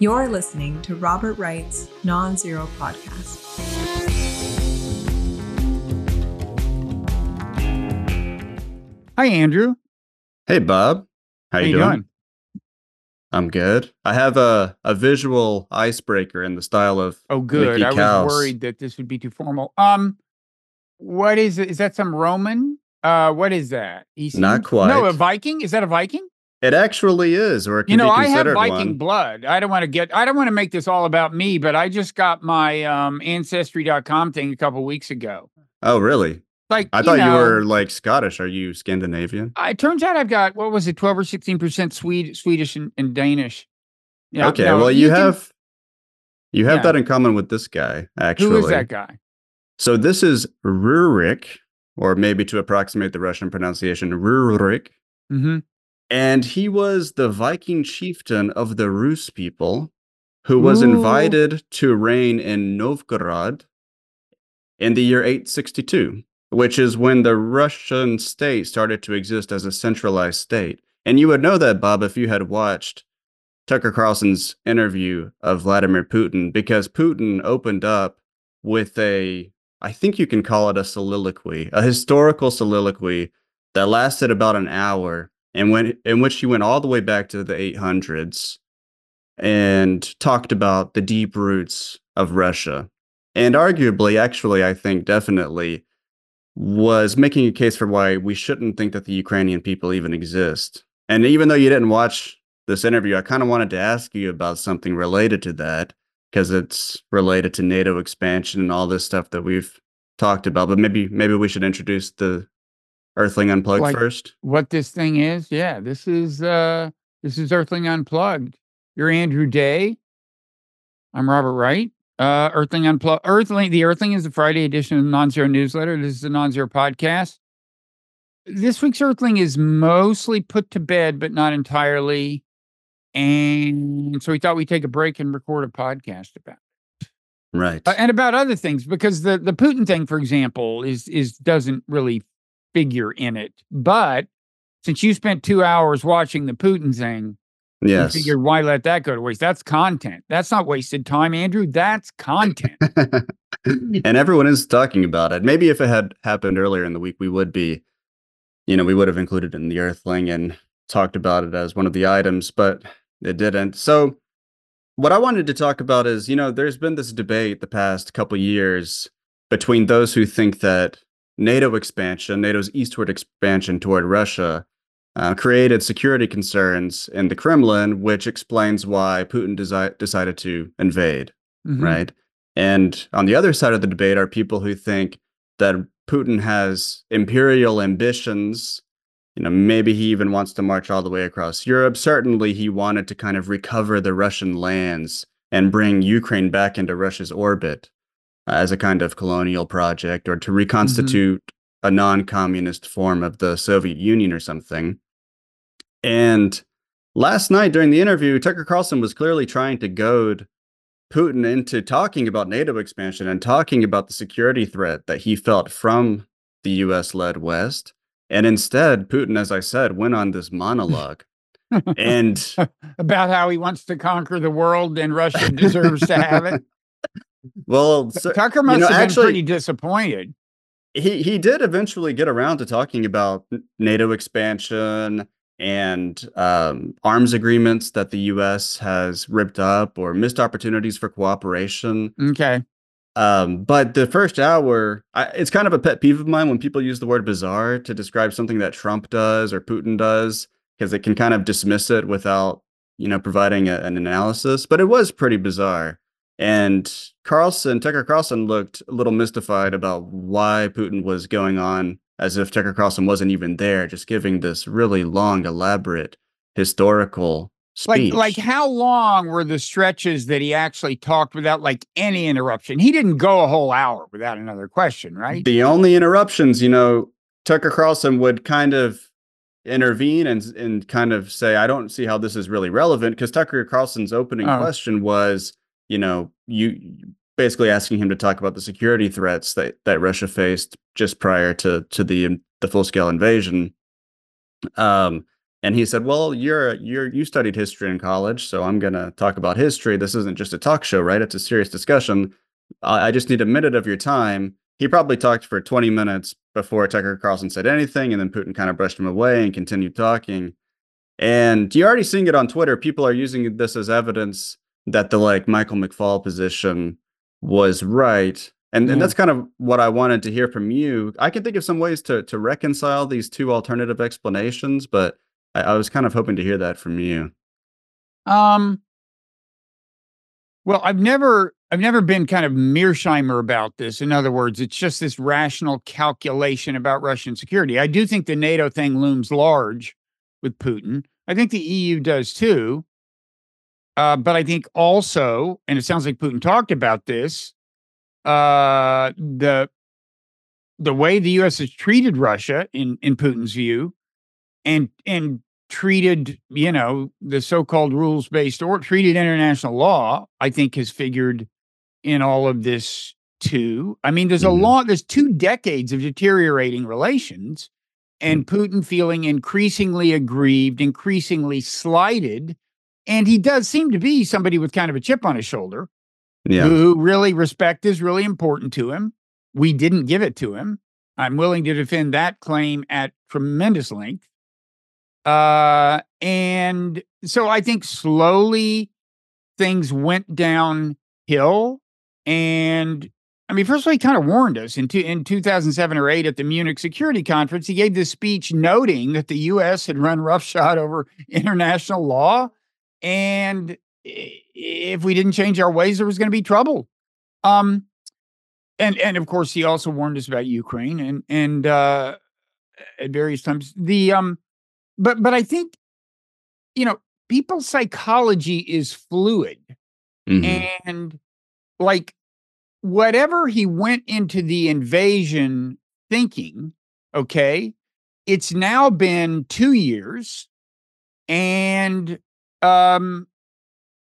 You're listening to Robert Wright's Non Zero Podcast. Hi, Andrew. Hey, Bob. How, How you you doing? doing? I'm good. I have a, a visual icebreaker in the style of Oh, good. Mickey I was worried that this would be too formal. Um, what is it? Is that some Roman? Uh, what is that? He Not seems- No, a. Viking. Is that a Viking? It actually is, or it can You know, be I have Viking one. blood. I don't want to get. I don't want to make this all about me, but I just got my um ancestry.com thing a couple weeks ago. Oh, really? Like I thought you were like Scottish. Are you Scandinavian? I- It turns out I've got what was it, twelve or sixteen percent Swede, Swedish, and, and Danish. Yeah, okay, no, well, you, can- have you have Yeah. that in common with this guy. Actually, Who is that guy? So this is Rurik, or maybe to approximate the Russian pronunciation, Rurik. Mm-hmm. And he was the Viking chieftain of the Rus people who was Ooh. invited to reign in Novgorod in the year 862, which is when the Russian state started to exist as a centralized state. And you would know that, Bob, if you had watched Tucker Carlson's interview of Vladimir Putin, because Putin opened up with a, I think you can call it a soliloquy, a historical soliloquy that lasted about an hour and when in which he went all the way back to the 800s and talked about the deep roots of Russia. And arguably, actually, I think definitely was making a case for why we shouldn't think that the Ukrainian people even exist. And even though you didn't watch this interview, I kind of wanted to ask you about something related to that because it's related to NATO expansion and all this stuff that we've talked about. But maybe maybe we should introduce the Earthling Unplugged Like- first. what this thing is. Yeah, this is uh this is Earthling Unplugged. You're Andrew Day. I'm Robert Wright. Uh Earthling Unplugged. Earthling, the Earthling is the Friday edition of the Non-Zero newsletter. This is the Non-Zero podcast. This week's Earthling is mostly put to bed, but not entirely. And so we thought we'd take a break and record a podcast about it. Right. Uh, and about other things because the the Putin thing, for example, is is doesn't really figure in it. But since you spent two hours watching the Putin thing, yes. you figured why let that go to waste? That's content. That's not wasted time, Andrew. That's content. and everyone is talking about it. Maybe if it had happened earlier in the week, we would be, you know, we would have included it in the Earthling and talked about it as one of the items, but it didn't. So, what I wanted to talk about is, you know, there's been this debate the past couple years between those who think that NATO expansion, NATO's eastward expansion toward Russia, uh, created security concerns in the Kremlin, which explains why Putin desi- decided to invade Mhm. right? And on the other side of the debate are people who think that Putin has imperial ambitions. You know, maybe he even wants to march all the way across Europe. Certainly, he wanted to kind of recover the Russian lands and bring Ukraine back into Russia's orbit as a kind of colonial project or to mm-hmm. reconstitute a non communist form of the Soviet Union or something. And last night during the interview, Tucker Carlson was clearly trying to goad Putin into talking about NATO expansion and talking about the security threat that he felt from the US led West. And instead, Putin, as I said, went on this monologue. and About how he wants to conquer the world and Russia deserves to have it. well, so- Tucker must know, have been actually- pretty disappointed. he he did eventually get around to talking about NATO expansion and um, arms agreements that the U.S. has ripped up or missed opportunities for cooperation. Okay. Um, but the first hour, I, it's kind of a pet peeve of mine when people use the word bizarre to describe something that Trump does or Putin does, because it can kind of dismiss it without, you know, providing a, an analysis. But it was pretty bizarre. And Carlson, Tucker Carlson looked a little mystified about why Putin was going on as if Tucker Carlson wasn't even there, just giving this really long, elaborate historical speech. Like, like how long were the stretches that he actually talked without like any interruption? He didn't go a whole hour without another question, right? The only interruptions, you know, Tucker Carlson would kind of intervene and and kind of say, I don't see how this is really relevant because Tucker Carlson's opening Oh. question was, you know, you basically asking him to talk about the security threats that that Russia faced just prior to to the the full scale invasion. Um, And he said, "Well, you're you're you studied history in college, so I'm gonna talk about history. This isn't just a talk show, right? It's a serious discussion. I, I just need a minute of your time." He probably talked for 20 minutes before Tucker Carlson said anything, and then Putin kind of brushed him away and continued talking. And you're already seeing it on Twitter. People are using this as evidence that the like Michael McFaul position was right. And, Yeah. and that's kind of what I wanted to hear from you. I can think of some ways to to reconcile these two alternative explanations, but I, I was kind of hoping to hear that from you. Um, well, I've never, I've never been kind of Mearsheimer about this. In other words, it's just this rational calculation about Russian security. I do think the NATO thing looms large with Putin. I think the EU does too. Uh, but I think also, and it sounds like Putin talked about this, uh, the the way the U.S. has treated Russia, in in Putin's view, and and treated, you know, the so-called rules-based or treated international law, I think has figured in all of this too. I mean, there's a Mhm. long, there's two decades of deteriorating relations, and Putin feeling increasingly aggrieved, increasingly slighted, and he does seem to be somebody with kind of a chip on his shoulder Yeah. who really respect is really important to him. We didn't give it to him. I'm willing to defend that claim at tremendous length. Uh, and so I think slowly things went downhill. And I mean, first of all, he kind of warned us in, two, in 2007 or 8 at the Munich Security Conference. He gave this speech noting that the U.S. had run roughshod over international law. And if we didn't change our ways, there was going to be trouble. Um, and and of course, he also warned us about Ukraine and and uh, at various times. The um, but but I think you know people's psychology is fluid Mhm. and like whatever he went into the invasion thinking okay it's now been 2 years and um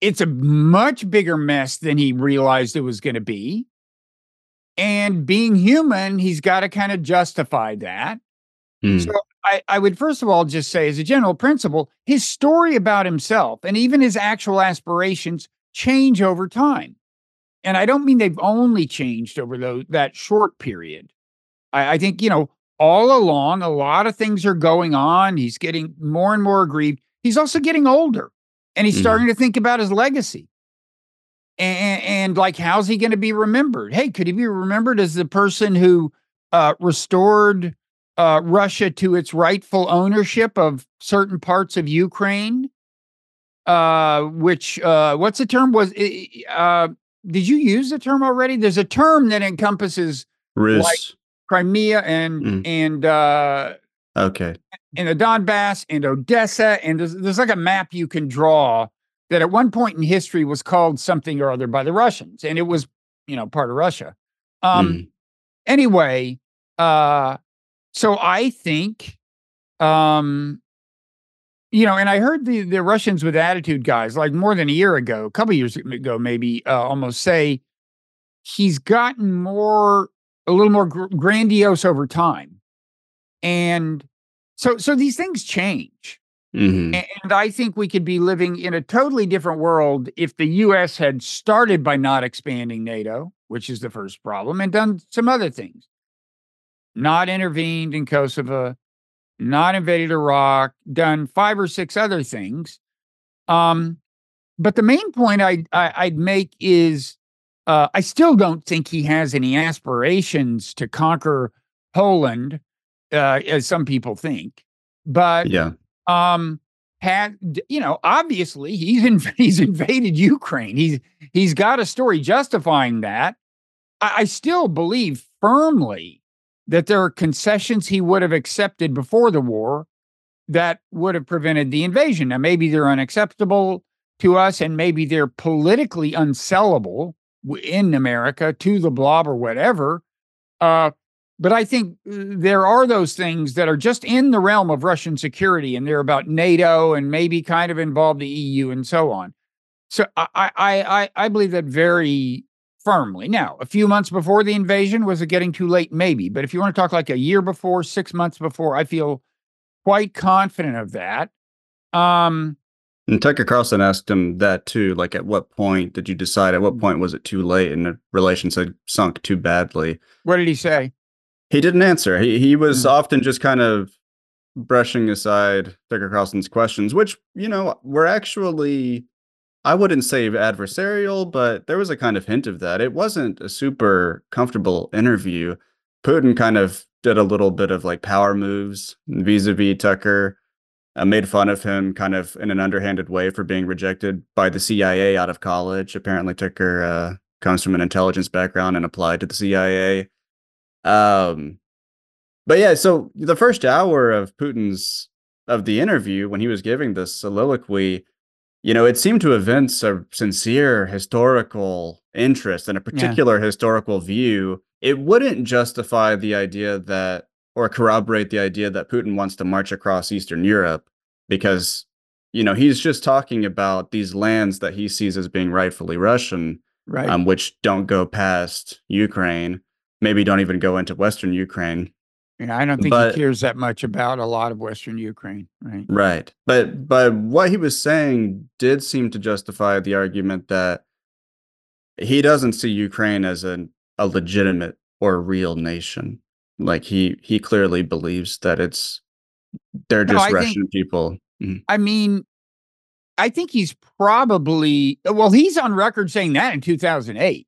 it's a much bigger mess than he realized it was going to be and being human he's got to kind of justify that Mm. so I, I would first of all just say, as a general principle, his story about himself and even his actual aspirations change over time. And I don't mean they've only changed over those, that short period. I, I think, you know, all along, a lot of things are going on. He's getting more and more aggrieved. He's also getting older and he's Mhm. starting to think about his legacy. And, and like, how's he going to be remembered? Hey, could he be remembered as the person who uh, restored uh, Russia to its rightful ownership of certain parts of Ukraine. Uh, which uh, what's the term was? Uh, did you use the term already? There's a term that encompasses like- Crimea and Mm. and uh, okay. and the Donbass and Odessa, and there's, there's like a map you can draw that at one point in history was called something or other by the Russians, and it was you know part of Russia. Um, Mm. anyway, uh, so I think, um, you know, and I heard the the Russians with attitude guys like more than a year ago, a couple years ago, maybe uh, almost say he's gotten more, a little more gr- grandiose over time, and so so these things change. Mhm. And I think we could be living in a totally different world if the US had started by not expanding NATO, which is the first problem, and done some other things. Not intervened in Kosovo, not invaded Iraq, done five or six other things. Um, but the main point I'd, I, I'd make is uh, I still don't think he has any aspirations to conquer Poland, uh, as some people think. But Yeah. um had you know obviously he's in, he's invaded ukraine he's he's got a story justifying that I, I still believe firmly that there are concessions he would have accepted before the war that would have prevented the invasion now maybe they're unacceptable to us and maybe they're politically unsellable in america to the blob or whatever uh but I think uh, there are those things that are just in the realm of Russian security, and they're about NATO and maybe kind of involve the EU and so on. So I I I, I believe that very firmly. Now, a few months before the invasion, was it getting too late? Maybe. But if you want to talk like a year before, six months before, I feel quite confident of that. Um, And Tucker Carlson asked him that too. Like, at what point did you decide? At Mm. what point was it too late and the relations had sunk too badly? what did he say? He didn't answer. He he was Mm. often just kind of brushing aside Tucker Carlson's questions, which you know were actually, I wouldn't say adversarial, but there was a kind of hint of that. It wasn't a super comfortable interview. Putin kind of did a little bit of like power moves vis-a-vis Tucker. Uh, made fun of him kind of in an underhanded way for being rejected by the CIA out of college. Apparently, Tucker uh, comes from an intelligence background and applied to the CIA. Um, but yeah, so the first hour of Putin's of the interview when he was giving this soliloquy, you know, it seemed to evince a sincere historical interest and a particular historical view. It wouldn't justify the idea that or corroborate the idea that Putin wants to march across Eastern Europe because you know, he's just talking about these lands that he sees as being rightfully Russian Right. um, which don't go past Ukraine, maybe don't even go into Western Ukraine. yeah, I don't think but- he cares that much about a lot of Western Ukraine. Right. Right. But but what he was saying did seem to justify the argument that he doesn't see Ukraine as a, a legitimate or real nation. Like he he clearly believes that it's they're No, just think- Russian people. Mhm. I mean, I think he's probably well. He's on record saying that in 2008.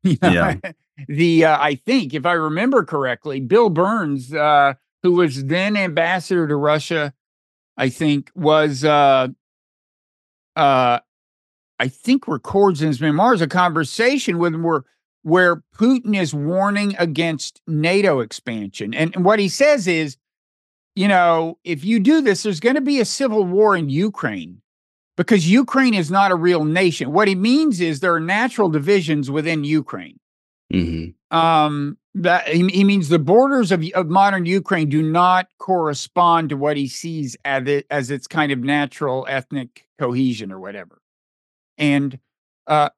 You know, Yeah. the uh, I think if I remember correctly, Bill Burns, uh, who was then ambassador to Russia, I think was uh, uh, I think records in his memoirs a conversation with him where where Putin is warning against NATO expansion, and, and what he says is you know, if you do this, there's going to be a civil war in Ukraine because Ukraine is not a real nation. What he means is there are natural divisions within Ukraine. Mhm. Um, that he, he means the borders of, of modern Ukraine do not correspond to what he sees as, it, as its kind of natural ethnic cohesion or whatever. And uh,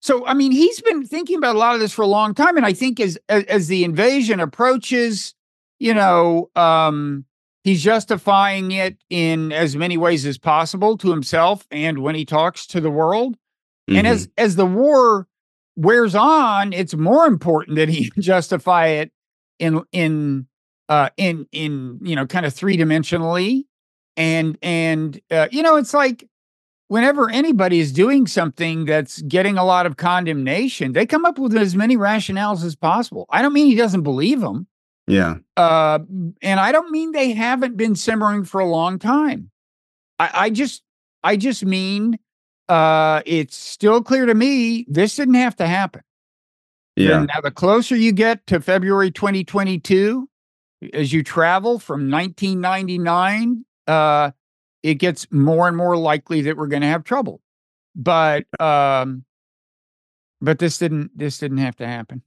so, I mean, he's been thinking about a lot of this for a long time. And I think as as, as the invasion approaches, you know, um, he's justifying it in as many ways as possible to himself and when he talks to the world. And Mhm. as as the war wears on, it's more important that he justify it in in uh in in you know kind of three dimensionally and and uh, you know it's like whenever anybody is doing something that's getting a lot of condemnation they come up with as many rationales as possible i don't mean he doesn't believe them yeah. uh, and I don't mean they haven't been simmering for a long time. I, I just, I just mean uh, it's still clear to me this didn't have to happen. Yeah. And now, the closer you get to February 2022, as you travel from 1999, uh, it gets more and more likely that we're going to have trouble. But, um, but this didn't, this didn't have to happen.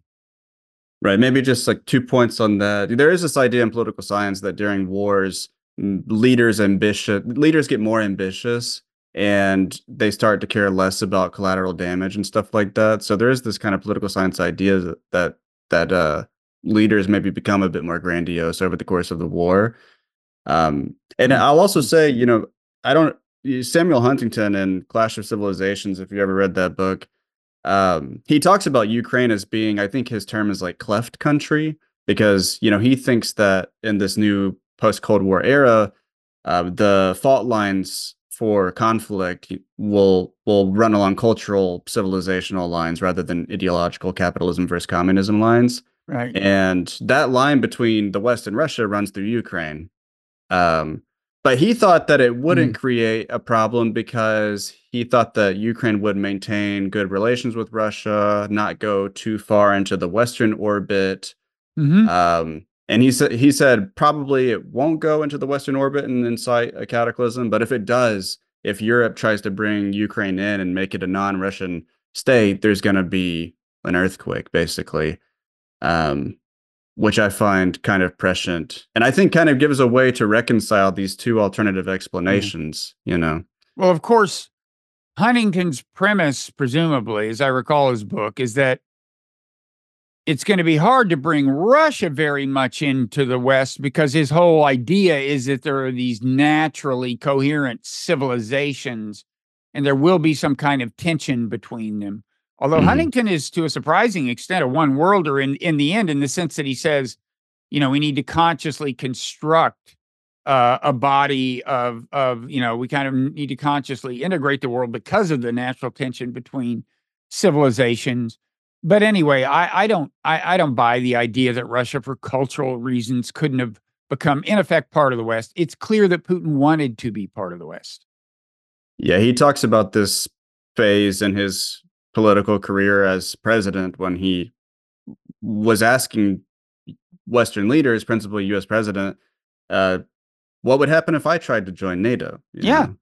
Right. Maybe just like two points on that. There is this idea in political science that during wars, leaders ambitious leaders get more ambitious and they start to care less about collateral damage and stuff like that. So there is this kind of political science idea that that, that uh, leaders maybe become a bit more grandiose over the course of the war. Um, and I'll also say, you know, I don't Samuel Huntington in Clash of Civilizations. If you ever read that book, um, he talks about Ukraine as being, I think his term is like cleft country, because you know he thinks that in this new post Cold War era, uh, the fault lines for conflict will will run along cultural civilizational lines rather than ideological capitalism versus communism lines, Right. and that line between the West and Russia runs through Ukraine. Um, but he thought that it wouldn't create a problem because he thought that Ukraine would maintain good relations with Russia, not go too far into the Western orbit. hmm Um, and he said he said probably it won't go into the Western orbit and incite a cataclysm, but if it does, if Europe tries to bring Ukraine in and make it a non-Russian state, there's going to be an earthquake, basically. Um, which I find kind of prescient, and I think kind of gives a way to reconcile these two alternative explanations. You know, Well, of course, Huntington's premise, presumably, as I recall his book, is that it's going to be hard to bring Russia very much into the West because his whole idea is that there are these naturally coherent civilizations and there will be some kind of tension between them. Although Mhm. Huntington is to a surprising extent a one worlder in, in the end, in the sense that he says, you know, we need to consciously construct uh, a body of of you know we kind of need to consciously integrate the world because of the natural tension between civilizations. But anyway i i don't I, I don't buy the idea that russia for cultural reasons couldn't have become in effect part of the west. It's clear that putin wanted to be part of the west. Yeah, he talks about this phase in his political career as president when he was asking Western leaders, principally U.S. president, uh, what would happen if I tried to join NATO? you Yeah. know?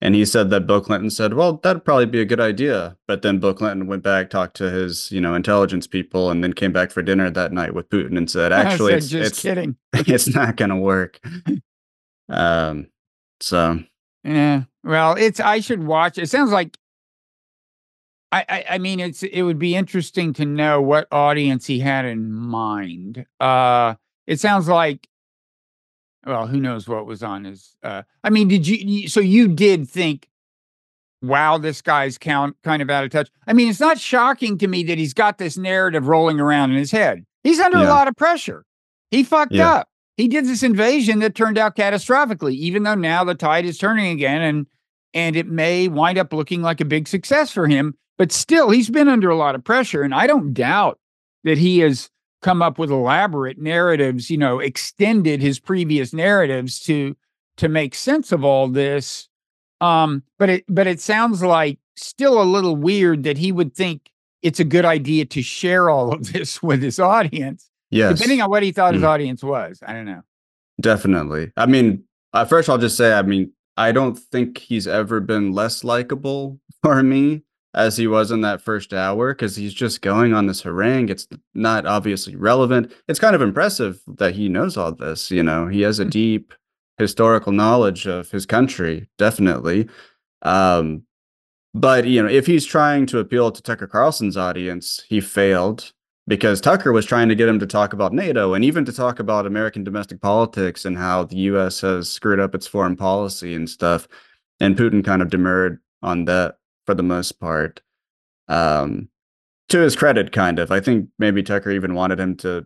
And he said that Bill Clinton said, "Well, that'd probably be a good idea." But then Bill Clinton went back, talked to his, you know, intelligence people, and then came back for dinner that night with Putin and said, "Actually, said, it's, just it's kidding it's not going to work." Um, so Yeah. Well, it's I should watch. It sounds like I, I I mean it's it would be interesting to know what audience he had in mind. Uh it sounds like well, who knows what was on his uh I mean, did you, so you did think wow, this guy's count kind of out of touch. I mean, it's not shocking to me that he's got this narrative rolling around in his head. He's under a lot of pressure. He fucked Yeah. up. He did this invasion that turned out catastrophically, even though now the tide is turning again and and it may wind up looking like a big success for him. But still, he's been under a lot of pressure. And I don't doubt that he has come up with elaborate narratives, you know, extended his previous narratives to to make sense of all this. Um, but it but it sounds like still a little weird that he would think it's a good idea to share all of this with his audience, yes, depending on what he thought his Mm. audience was. I don't know. Definitely. I mean, uh, first I'll just say, I mean, I don't think he's ever been less likable for me as he was in that first hour because he's just going on this harangue. It's not obviously relevant. It's kind of impressive that he knows all this. You know, he has a Mm. deep historical knowledge of his country, definitely. Um, but you know, if he's trying to appeal to Tucker Carlson's audience, he failed because Tucker was trying to get him to talk about NATO and even to talk about American domestic politics and how the US has screwed up its foreign policy and stuff. And Putin kind of demurred on that for the most part. Um, to his credit, kind of. I think maybe Tucker even wanted him to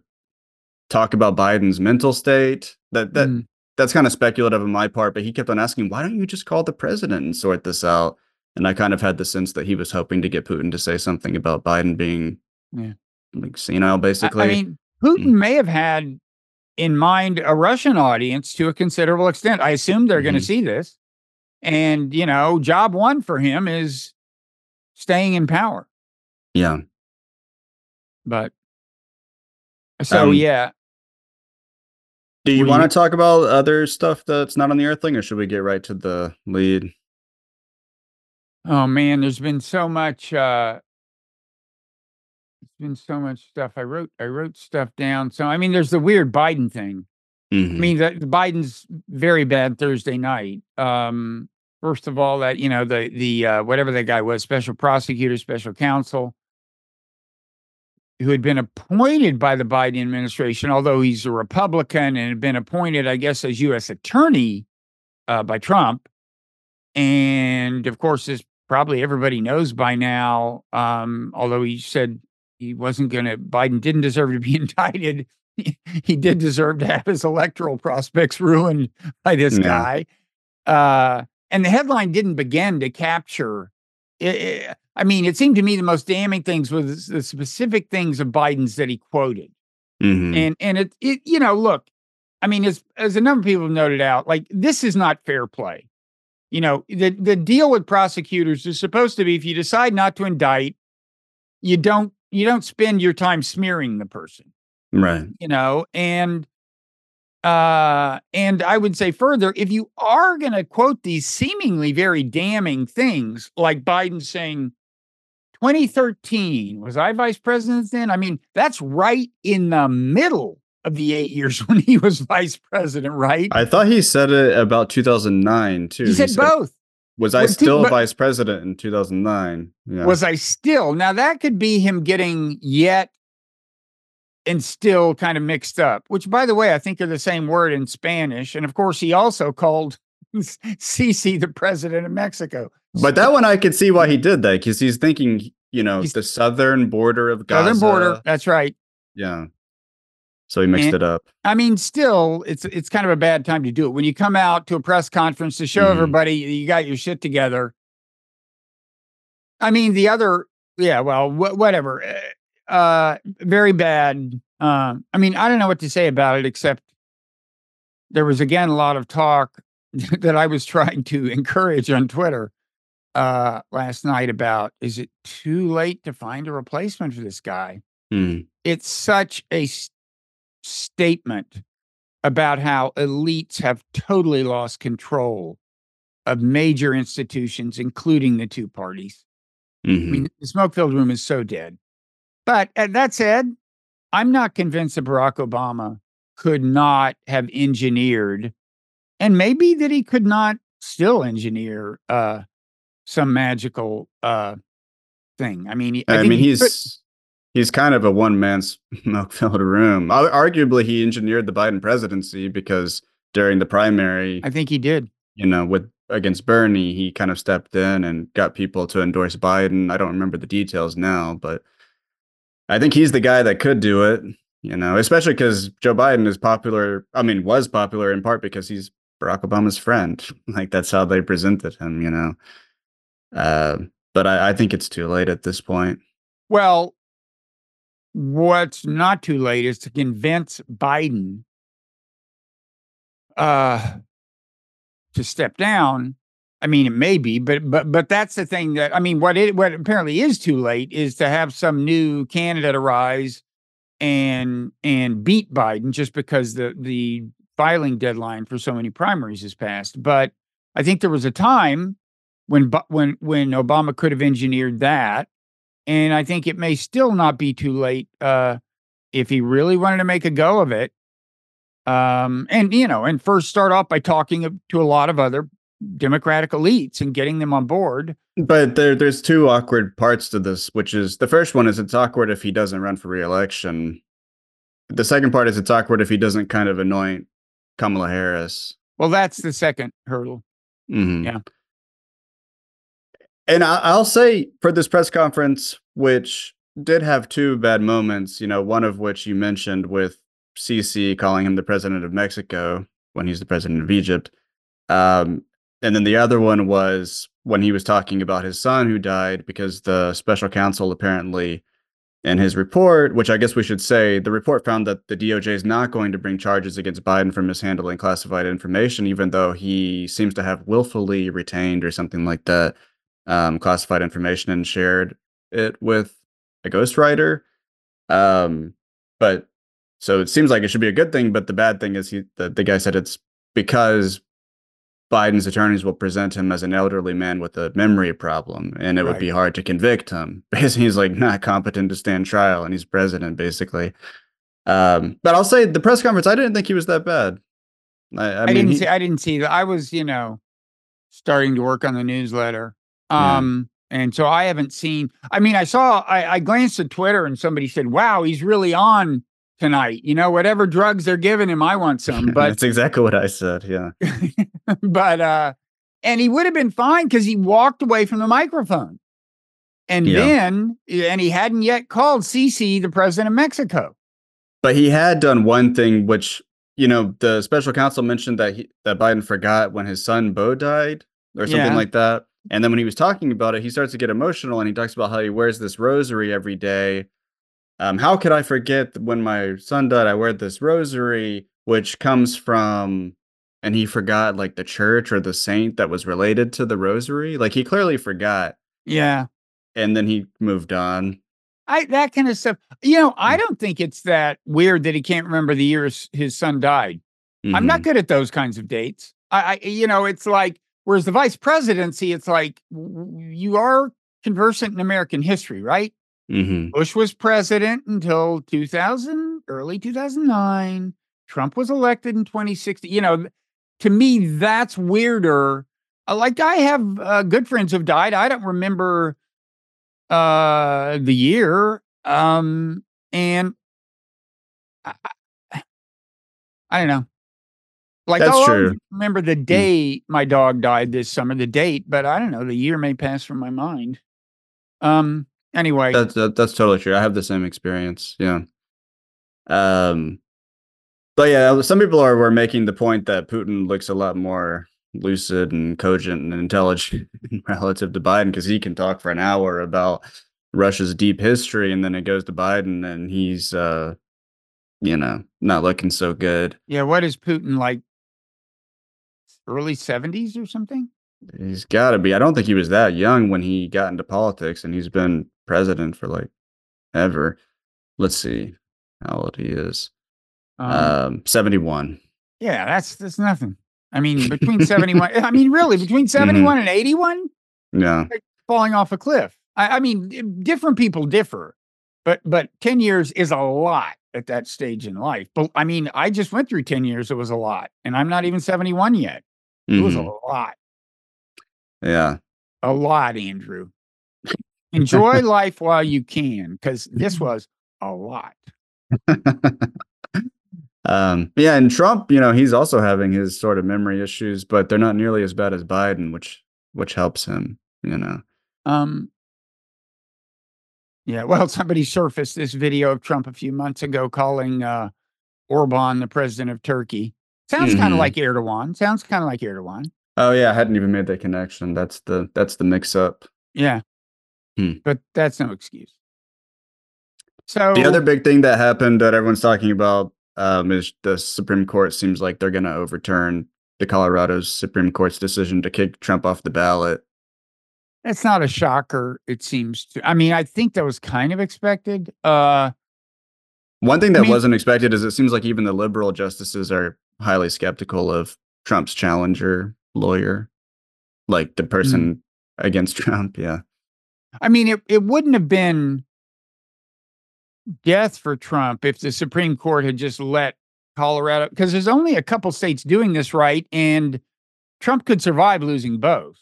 talk about Biden's mental state. That that Mm. that's kind of speculative on my part, but he kept on asking, why don't you just call the president and sort this out? And I kind of had the sense that he was hoping to get Putin to say something about Biden being Yeah. like senile, basically. I, mean, Putin may have had in mind a Russian audience to a considerable extent. I assume they're going to see this. And, you know, job one for him is staying in power. yeah. But so, Um, yeah. Do you want to talk about other stuff that's not on the Earthling, or should we get right to the lead? Oh, man, there's been so much. Uh, there's been so much stuff. I wrote, I wrote stuff down. So, I mean, there's the weird Biden thing. I Mhm. mean, the, the Biden's very bad Thursday night. Um, first of all, that you know the the uh, whatever that guy was, special prosecutor, special counsel, who had been appointed by the Biden administration, although he's a Republican and had been appointed, I guess, as U.S. attorney uh, by Trump, and of course, as probably everybody knows by now, um, although he said he wasn't going to, Biden didn't deserve to be indicted he did deserve to have his electoral prospects ruined by this Yeah. guy. Uh, and the headline didn't begin to capture. i i mean, it seemed to me the most damning things was the specific things of Biden's that he quoted, Mhm. and and it it you know look, I mean, as as a number of people have noted out, like this is not fair play. You know, the the deal with prosecutors is supposed to be if you decide not to indict, you don't you don't spend your time smearing the person right. you know and uh and i would say further if you are going to quote these seemingly very damning things like biden saying 2013 was i vice president then i mean that's right in the middle of the eight years when he was vice president right I thought he said it about 2009 too. he said both Was I still but- vice president in 2009? Yeah. was i still now that could be him getting yet and still kind of mixed up, which, by the way, I think are the same word in Spanish. And of course, he also called Sisi the president of Mexico. But that one I could see why he did that because he's thinking, you know, He's- the southern border of Gaza. Southern border. That's right. Yeah. So he mixed And- it up. I mean, still, it's it's kind of a bad time to do it when you come out to a press conference to show Mhm. everybody you got your shit together. I mean, the other, yeah, well, wh- whatever. Uh, Uh, very bad. Um, I mean, I don't know what to say about it except there was again a lot of talk that I was trying to encourage on Twitter uh last night about is it too late to find a replacement for this guy? Hmm. it's such a s- statement about how elites have totally lost control of major institutions, including the two parties. I Mhm. mean, the smoke filled room is so dead. But uh, that said, I'm not convinced that Barack Obama could not have engineered, and maybe that he could not still engineer uh, some magical uh, thing. I mean, he- I, mean, he's he's kind of a one man smoke filled room. Arguably, he engineered the Biden presidency because during the primary, I think he did. you know, with against Bernie, he kind of stepped in and got people to endorse Biden. I don't remember the details now, but I think he's the guy that could do it. You know, especially because Joe Biden is popular. I mean, was popular in part because he's Barack Obama's friend. Like that's how they presented him. You know, uh, but I, I think it's too late at this point. Well, what's not too late is to convince Biden uh to step down. I mean, it may be, but but but that's the thing that I mean, what it what apparently is too late is to have some new candidate arise and and beat Biden just because the the filing deadline for so many primaries has passed. But I think there was a time when when when Obama could have engineered that and I think it may still not be too late uh, if he really wanted to make a go of it. Um, and you know, and first start off by talking to a lot of other Democratic elites and getting them on board. But there, there's two awkward parts to this, which is the first one is it's awkward if he doesn't run for reelection. The second part is it's awkward if he doesn't kind of anoint Kamala Harris. Well, that's the second hurdle. Mhm. Yeah. And I, I'll say for this press conference, which did have two bad moments, you know, one of which you mentioned with Sisi calling him the president of Mexico when he's the president of Egypt. Um, and then the other one was when he was talking about his son who died because the special counsel apparently in his report, which I guess we should say, the report found that the DOJ is not going to bring charges against Biden for mishandling classified information, even though he seems to have willfully retained or something like that um, classified information and shared it with a ghostwriter. Um, but so it seems like it should be a good thing, but the bad thing is he the, the guy said it's because Biden's attorneys will present him as an elderly man with a memory problem, and it would be hard to convict him because he's like not competent to stand trial, and he's president basically. Um, but I'll say the press conference, I didn't think he was that bad. I, I, I, mean, didn't see. I didn't see that. I was, you know, starting to work on the newsletter. Yeah. Um, and so I haven't seen. I mean, I saw. I, I glanced at Twitter, and somebody said, "Wow, he's really on tonight." You know, whatever drugs they're giving him, I want some. But that's exactly what I said. Yeah. but uh and he would have been fine because he walked away from the microphone and Yeah. then and he hadn't yet called Sisi the president of Mexico But he had done one thing, which you know, the special counsel mentioned that he, that Biden forgot when his son Bo died, or something Yeah. like that. And then when he was talking about it, he starts to get emotional, and he talks about how he wears this rosary every day. Um, how could I forget when my son died? I wear this rosary, which comes from, and he forgot like the church or the saint that was related to the rosary. Like he clearly forgot, yeah and then he moved on. i that kind of stuff you know i Mm. don't think it's that weird that he can't remember the years his, son died i'm Mhm. not good at those kinds of dates I, I you know it's like whereas the vice presidency it's like you are conversant in american history right Mhm. Bush was president until 2000, early 2009. Trump was elected in 2016. You know, to me, that's weirder. Uh, Like I have uh, good friends who've died. I don't remember uh, the year. Um, and I, I, don't know. Like That's I'll true. remember the Hmm. day my dog died this summer, the date, but I don't know. The year may pass from my mind. Um. Anyway, That's that, that's totally true. I have the same experience. Yeah. Um, but yeah, some people are were making the point that Putin looks a lot more lucid and cogent and intelligent relative to Biden because he can talk for an hour about Russia's deep history, and then it goes to Biden, and he's uh, you know, not looking so good. yeah. What is Putin like? Early seventies or something? He's got to be. I don't think he was that young when he got into politics, and he's been president for like ever. Let's see how old he is. Um, Um, 71. yeah, that's that's nothing. I mean, between seventy one. I mean, really, between seventy one and eighty one. Yeah. falling off a cliff. I, I mean, different people differ, but but ten years is a lot at that stage in life. But I mean, I just went through ten years. It was a lot, and I'm not even seventy one yet. It was a Mhm. lot, Yeah. a lot, Andrew. Enjoy life while you can, because this was a lot. um, yeah, and Trump, you know, he's also having his sort of memory issues, but they're not nearly as bad as Biden, which which helps him, you know. Um. Yeah, well, somebody surfaced this video of Trump a few months ago calling uh, Orban the president of Turkey. Sounds kind Mhm. of like Erdogan. Sounds kind of like Erdogan. Oh yeah, I hadn't even made that connection. That's the that's the mix up. Yeah. Hmm. But that's no excuse. So The other big thing that happened that everyone's talking about um, is the Supreme Court seems like they're going to overturn the Colorado's Supreme Court's decision to kick Trump off the ballot. that's not a shocker, it seems to. I mean, I think that was kind of expected. Uh One thing I that mean- wasn't expected is it seems like even the liberal justices are highly skeptical of Trump's challenger lawyer, like the person against Trump. Yeah. I mean it it wouldn't have been death for Trump if the Supreme Court had just let Colorado because there's only a couple states doing this right and Trump could survive losing both,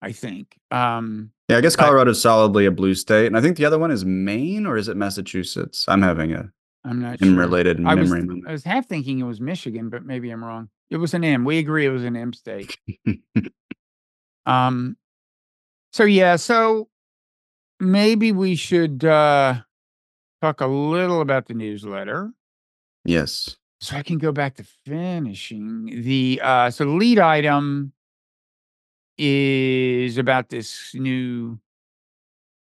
I think. Um Yeah, I guess Colorado's solidly a blue state. And I think the other one is Maine or is it Massachusetts? I'm having a I'm not sure. related I was, memory moment. I was half thinking it was Michigan, but maybe I'm wrong. It was an M. We agree it was an M state. um, so yeah, so maybe we should uh, talk a little about the newsletter, yes. so I can go back to finishing the. Uh, so the lead item is about this new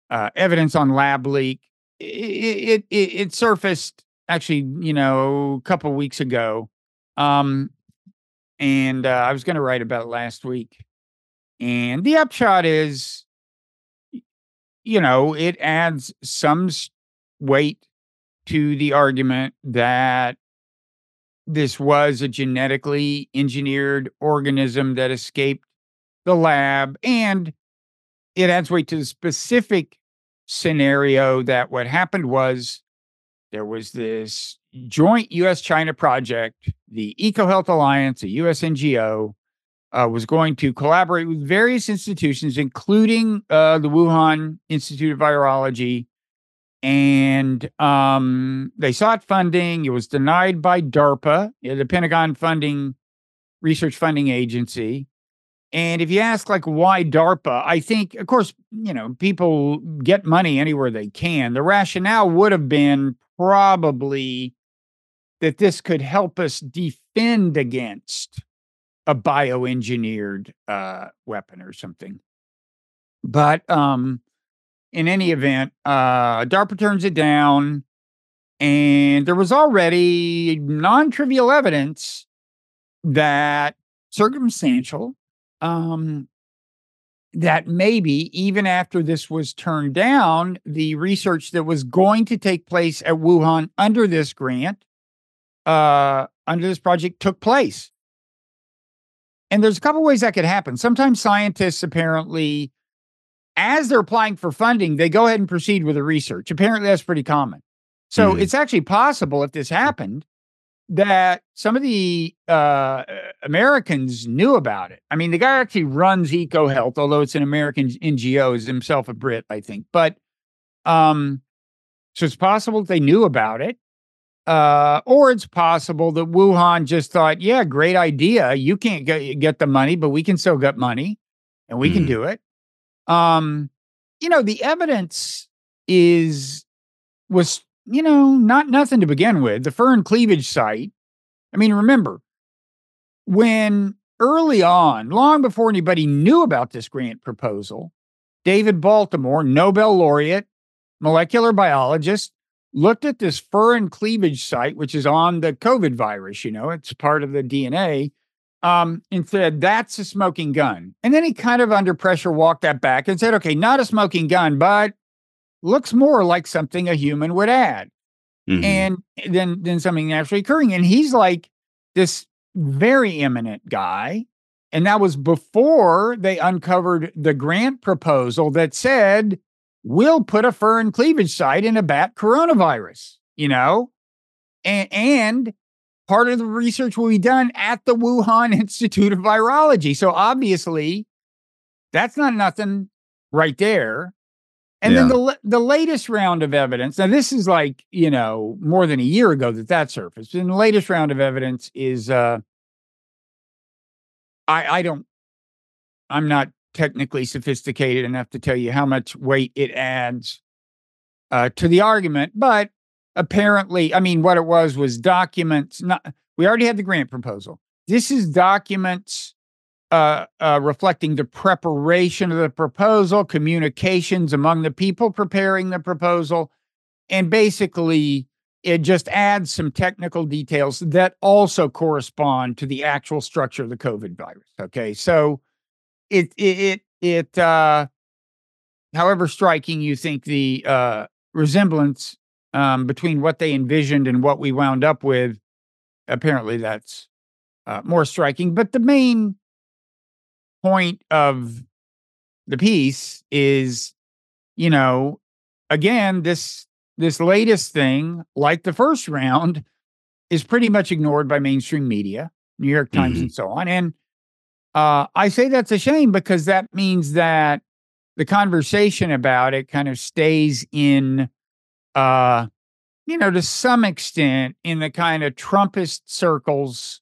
uh, evidence on lab leak. It, it, it, it surfaced actually, you know, a couple weeks ago. Um, and uh, I was going to write about it last week. And the upshot is, you know, it adds some weight to the argument that this was a genetically engineered organism that escaped the lab. And it adds weight to the specific scenario that what happened was there was this joint US China project, the EcoHealth Alliance, a US NGO, uh, was going to collaborate with various institutions, including uh, the Wuhan Institute of Virology. And um, they sought funding. It was denied by DARPA, the Pentagon funding research funding agency. And if you ask, like, why DARPA, I think, of course, you know, people get money anywhere they can. The rationale would have been probably that this could help us defend against a bioengineered uh, weapon or something. But um, in any event, uh, DARPA turns it down. And there was already non trivial evidence that circumstantial um, that maybe even after this was turned down, the research that was going to take place at Wuhan under this grant, uh, under this project, took place. And there's a couple ways that could happen. Sometimes scientists apparently, as they're applying for funding, they go ahead and proceed with the research. Apparently, that's pretty common. So Mhm. it's actually possible if this happened that some of the uh, Americans knew about it. I mean, the guy actually runs EcoHealth, although it's an American NGO, is himself a Brit, I think. But um, so it's possible that they knew about it. Uh, or it's possible that Wuhan just thought, yeah, great idea. You can't get, get the money, but we can still get money and we can Mhm. do it. Um, you know, the evidence is was, you know, not nothing to begin with. The furin cleavage site. I mean, remember when early on, long before anybody knew about this grant proposal, David Baltimore, Nobel laureate, molecular biologist, looked at this furin cleavage site, which is on the COVID virus, you know, it's part of the DNA, um, and said, that's a smoking gun. And then he kind of under pressure walked that back and said, okay, not a smoking gun, but looks more like something a human would add Mhm. and then then something naturally occurring. And he's like this very eminent guy. And that was before they uncovered the grant proposal that said, we'll put a furin cleavage site in a bat coronavirus, you know? And, and part of the research will be done at the Wuhan Institute of Virology. So obviously, that's not nothing right there. And then the the latest round of evidence. Now this is like you know more than a year ago that that surfaced. And the latest round of evidence is uh, I I don't I'm not technically sophisticated enough to tell you how much weight it adds uh, to the argument, but apparently, I mean, what it was was documents. Not we already had the grant proposal. This is documents uh, uh, reflecting the preparation of the proposal, communications among the people preparing the proposal, and basically it just adds some technical details that also correspond to the actual structure of the COVID virus. Okay, so it it it, it uh, however striking you think the uh, resemblance um, between what they envisioned and what we wound up with, apparently that's uh, more striking. But the main point of the piece is, you know, again, this this latest thing, like the first round, is pretty much ignored by mainstream media, New York Times, Mhm. and so on. And uh, I say that's a shame because that means that the conversation about it kind of stays in, uh, you know, to some extent in the kind of Trumpist circles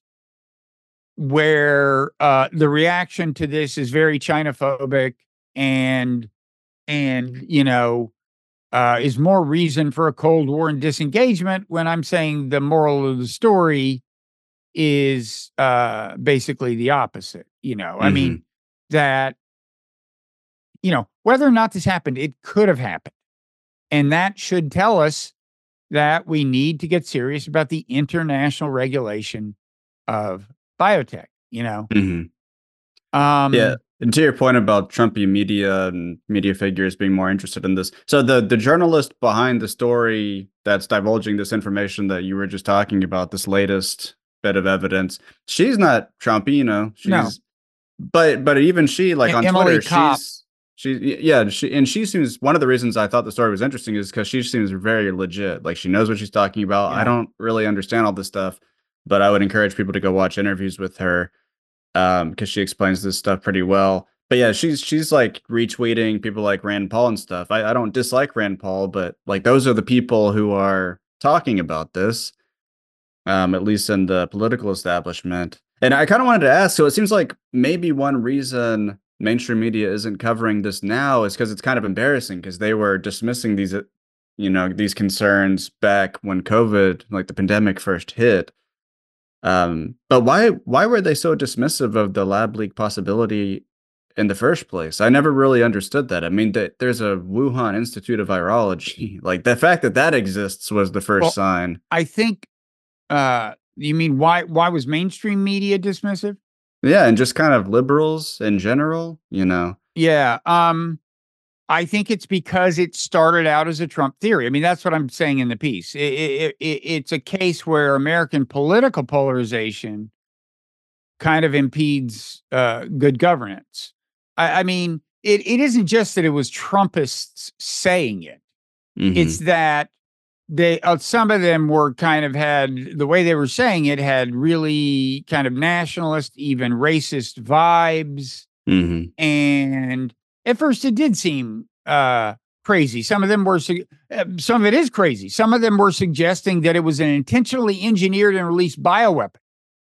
where uh, the reaction to this is very Chinaphobic and and you know uh, is more reason for a Cold War and disengagement. When I'm saying the moral of the story is uh, basically the opposite. You know, I mean that you know whether or not this happened, it could have happened, and that should tell us that we need to get serious about the international regulation of biotech. You know, Mhm. um, Yeah. And to your point about Trumpy media and media figures being more interested in this, so the the journalist behind the story that's divulging this information that you were just talking about, this latest bit of evidence, she's not Trumpy, you know. She's, No. But but even she, like on Emily Twitter, Kopp. she's she yeah she and she seems one of the reasons I thought the story was interesting is because she seems very legit. Like she knows what she's talking about. Yeah. I don't really understand all this stuff, but I would encourage people to go watch interviews with her um because she explains this stuff pretty well but yeah she's she's like retweeting people like rand paul and stuff I, I don't dislike rand paul but like those are the people who are talking about this um at least in the political establishment and i kind of wanted to ask so it seems like maybe one reason mainstream media isn't covering this now is because it's kind of embarrassing because they were dismissing these uh, you know these concerns back when covid like the pandemic first hit um, but why why were they so dismissive of the lab leak possibility in the first place? I never really understood that. I mean, that there's a Wuhan Institute of Virology. Like the fact that that exists was the first Well- sign. I think. Uh, you mean why? Why was mainstream media dismissive? Yeah, and just kind of liberals in general, you know. Yeah. Um, I think it's because it started out as a Trump theory. I mean, that's what I'm saying in the piece. It, it, it, it's a case where American political polarization kind of impedes uh, good governance. I, I mean, it, it isn't just that it was Trumpists saying it. Mhm. It's that they uh, some of them were kind of had the way they were saying it had really kind of nationalist, even racist vibes Mhm. and at first it did seem uh crazy. Some of them were, su- uh, some of it is crazy. Some of them were suggesting that it was an intentionally engineered and released bioweapon.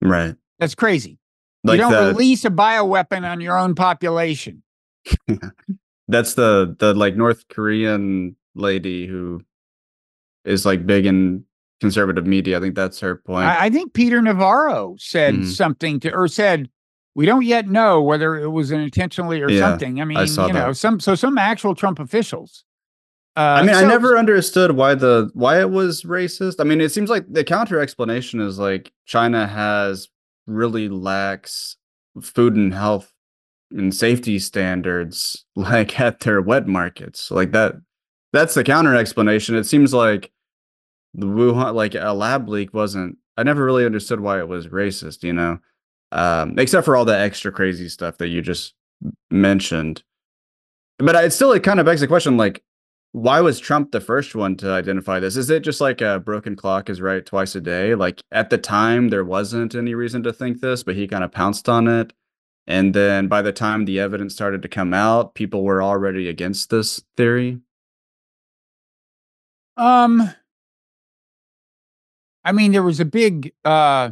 Right. That's crazy. Like you don't the release a bioweapon on your own population. that's the the like North Korean lady who is like big in conservative media. I think that's her point. I, I think Peter Navarro said Mhm. something to, or said, we don't yet know whether it was an intentionally or Yeah, something. I mean, saw you know, some so some actual Trump officials. Uh, I mean, I never understood why the why it was racist. I mean, it seems like the counter explanation is like China has really lax food and health and safety standards like at their wet markets. Like that that's the counter explanation. It seems like the Wuhan like a lab leak wasn't I never really understood why it was racist, you know. Um except for all the extra crazy stuff that you just mentioned. But it still it kind of begs the question like why was Trump the first one to identify this? Is it just like a broken clock is right twice a day? Like at the time, there wasn't any reason to think this, but he kind of pounced on it. And then by the time the evidence started to come out, people were already against this theory. Um, I mean, there was a big. uh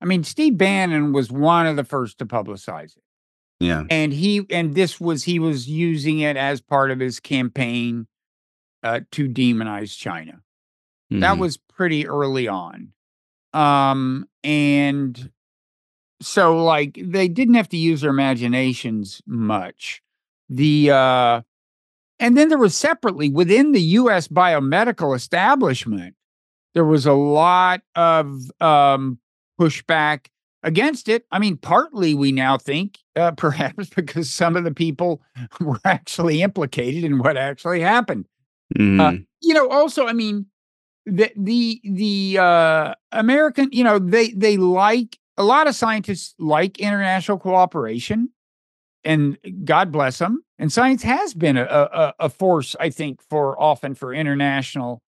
I mean, Steve Bannon was one of the first to publicize it, Yeah. and he and this was he was using it as part of his campaign uh, to demonize China. That Mhm. was pretty early on, um, and so like they didn't have to use their imaginations much. The uh and then there was separately within the US biomedical establishment, there was a lot of um, pushback against it. I mean, partly we now think uh, perhaps because some of the people were actually implicated in what actually happened. Mhm. You know, also, I mean, the the the uh, American, you know, they they like a lot of scientists like international cooperation and God bless them. And science has been a, a, a force, I think, for often for international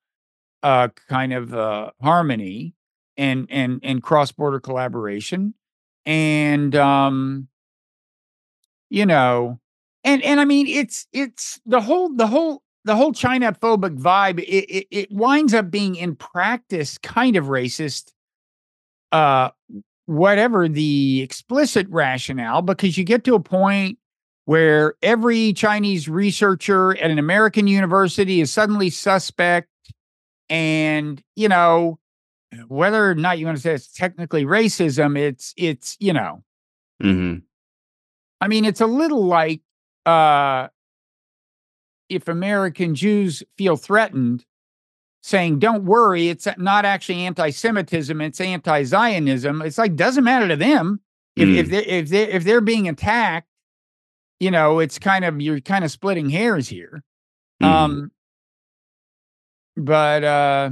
uh, kind of uh, harmony and and and cross border collaboration, and um, you know, and and I mean, it's it's the whole the whole the whole China phobic vibe. It, it it winds up being in practice kind of racist. Uh, whatever the explicit rationale, because you get to a point where every Chinese researcher at an American university is suddenly suspect. And, you know, whether or not you want to say it's technically racism, it's, it's, you know, Mhm. I mean, it's a little like uh, if American Jews feel threatened, saying, "Don't worry, it's not actually anti-Semitism; it's anti-Zionism." It's like doesn't matter to them if if Mm. they if they if they're being attacked. You know, it's kind of you're kind of splitting hairs here. Mhm. Um, but uh,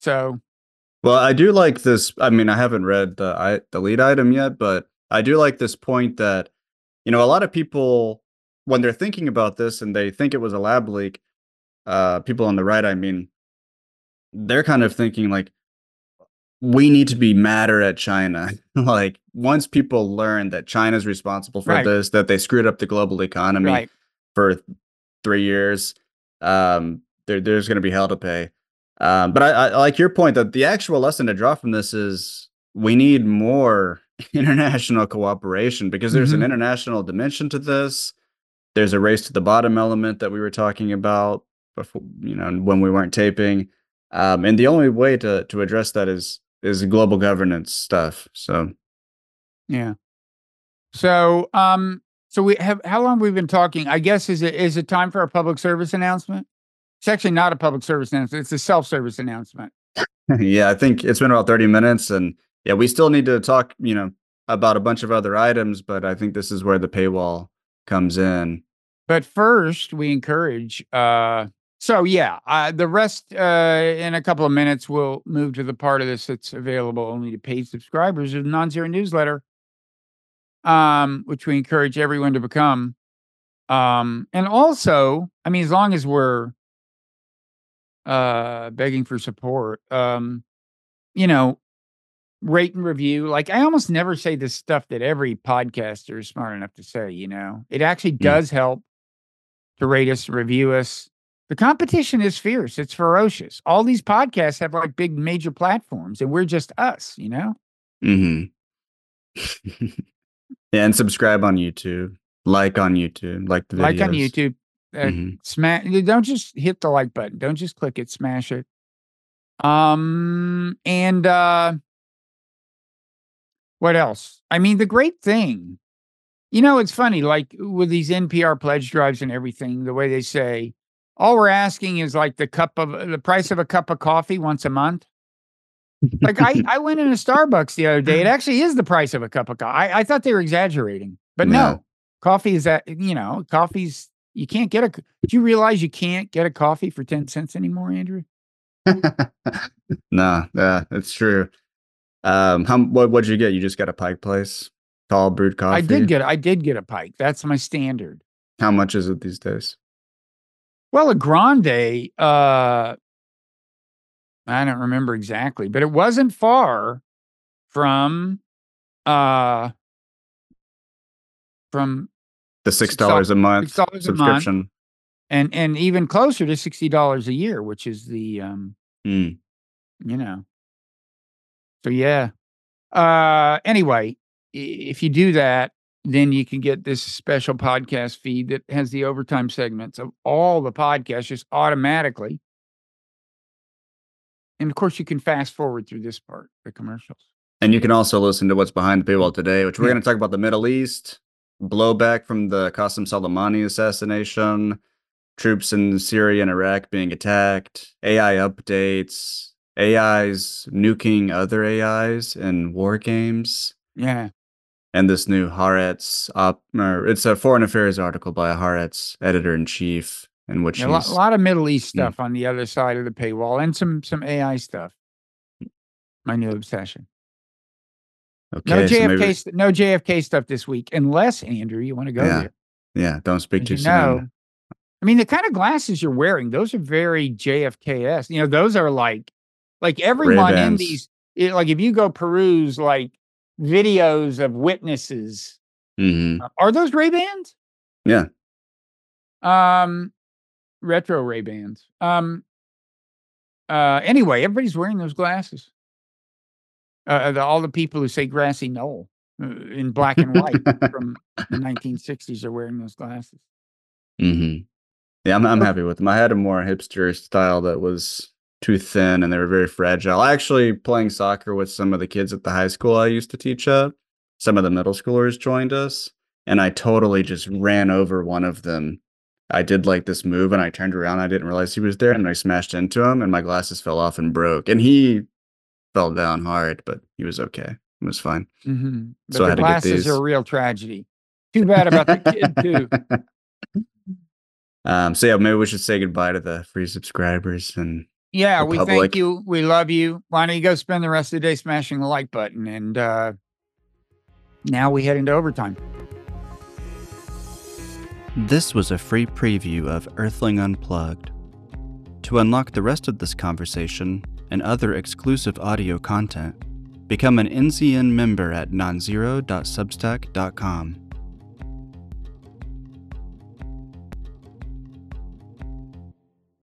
so Well, I do like this. I mean, I haven't read the I, the lead item yet, but I do like this point that you know a lot of people when they're thinking about this and they think it was a lab leak. Uh, people on the right, I mean, they're kind of thinking like we need to be madder at China. like once people learn that China's responsible for Right. this, that they screwed up the global economy right, for three years, um, there, there's going to be hell to pay. Um, but I, I like your point that the actual lesson to draw from this is we need more international cooperation because there's an Mhm. international dimension to this. There's a race to the bottom element that we were talking about before, you know, when we weren't taping. Um, and the only way to to address that is is global governance stuff. So yeah. So um, so we have how long we've been talking? I guess is it is it time for a public service announcement? It's actually not a public service announcement; it's a self-service announcement. yeah, I think it's been about 30 minutes and yeah, we still need to talk, you know, about a bunch of other items, but I think this is where the paywall comes in. But first, we encourage. Uh, so yeah, uh, the rest uh, in a couple of minutes we'll move to the part of this that's available only to paid subscribers of the Non-Zero newsletter, um, which we encourage everyone to become. Um, and also, I mean, as long as we're uh, begging for support, um, you know, rate and review. Like I almost never say this stuff that every podcaster is smart enough to say. You know, it actually does help to rate us, review us. The competition is fierce. It's ferocious. All these podcasts have like big major platforms, and we're just us, you know? Mm-hmm. yeah, and subscribe on YouTube. Like on YouTube. Like the videos. Like on YouTube. Uh, Mhm. smash don't just hit the like button. Don't just click it, smash it. Um and uh what else? I mean, the great thing, you know, it's funny, like with these NPR pledge drives and everything, the way they say, all we're asking is like the cup of the price of a cup of coffee once a month. Like I, I went in a Starbucks the other day. It actually is the price of a cup of coffee. I, I thought they were exaggerating, but Yeah. no, coffee is that you know, coffee's you can't get a. Do you realize you can't get a coffee for ten cents anymore, Andrew? no, yeah, it's true. Um, how what what'd you get? You just got a Pike Place tall brewed coffee. I did get I did get a pike. That's my standard. How much is it these days? Well, a grande, uh, I don't remember exactly, but it wasn't far from, uh, from The six dollars a month $6 a month. subscription. and and even closer to sixty dollars a year, which is the um, Mm. you know. So yeah. Uh, anyway, if you do that, then you can get this special podcast feed that has the overtime segments of all the podcasts just automatically. And of course, you can fast forward through this part, the commercials. And you can also listen to what's behind the paywall today, which we're Yeah. going to talk about the Middle East, blowback from the Qasem Soleimani assassination, troops in Syria and Iraq being attacked, AI updates, AIs nuking other AIs in war games, Yeah. And this new Haaretz op. Or it's a foreign affairs article by a Haaretz editor in chief, in which A lot, he's lot of Middle East Mm. stuff on the other side of the paywall and some some AI stuff. My new obsession. okay. No so JFK, maybe- st- no JFK stuff this week, unless Andrew, you want to go Yeah, there. yeah, don't speak too you soon. I mean, the kind of glasses you're wearing, those are very JFKS. You know, those are like, like everyone in these, it- like if you go peruse like videos of witnesses, Mhm. uh, are those Ray Bans? Yeah. Um, retro Ray Bans. Um, uh, anyway, everybody's wearing those glasses. Uh, the, all the people who say grassy knoll uh, in black and white from the 1960s are wearing those glasses. hmm Yeah, I'm I'm happy with them. I had a more hipster style that was too thin and they were very fragile. Actually, playing soccer with some of the kids at the high school I used to teach at, some of the middle schoolers joined us, and I totally just ran over one of them. I did like this move and I turned around. I didn't realize he was there and I smashed into him and my glasses fell off and broke. And he fell down hard, but he was okay. It was fine. hmm But So I the had to get glasses are a real tragedy. Too bad about the kid too. um, so yeah, maybe we should say goodbye to the free subscribers and Yeah, The we thank you. We love you. Why don't you go spend the rest of the day smashing the like button? And uh, now we head into overtime. This was a free preview of Earthling Unplugged. To unlock the rest of this conversation and other exclusive audio content, become an NZN member at nonzero.substack.com.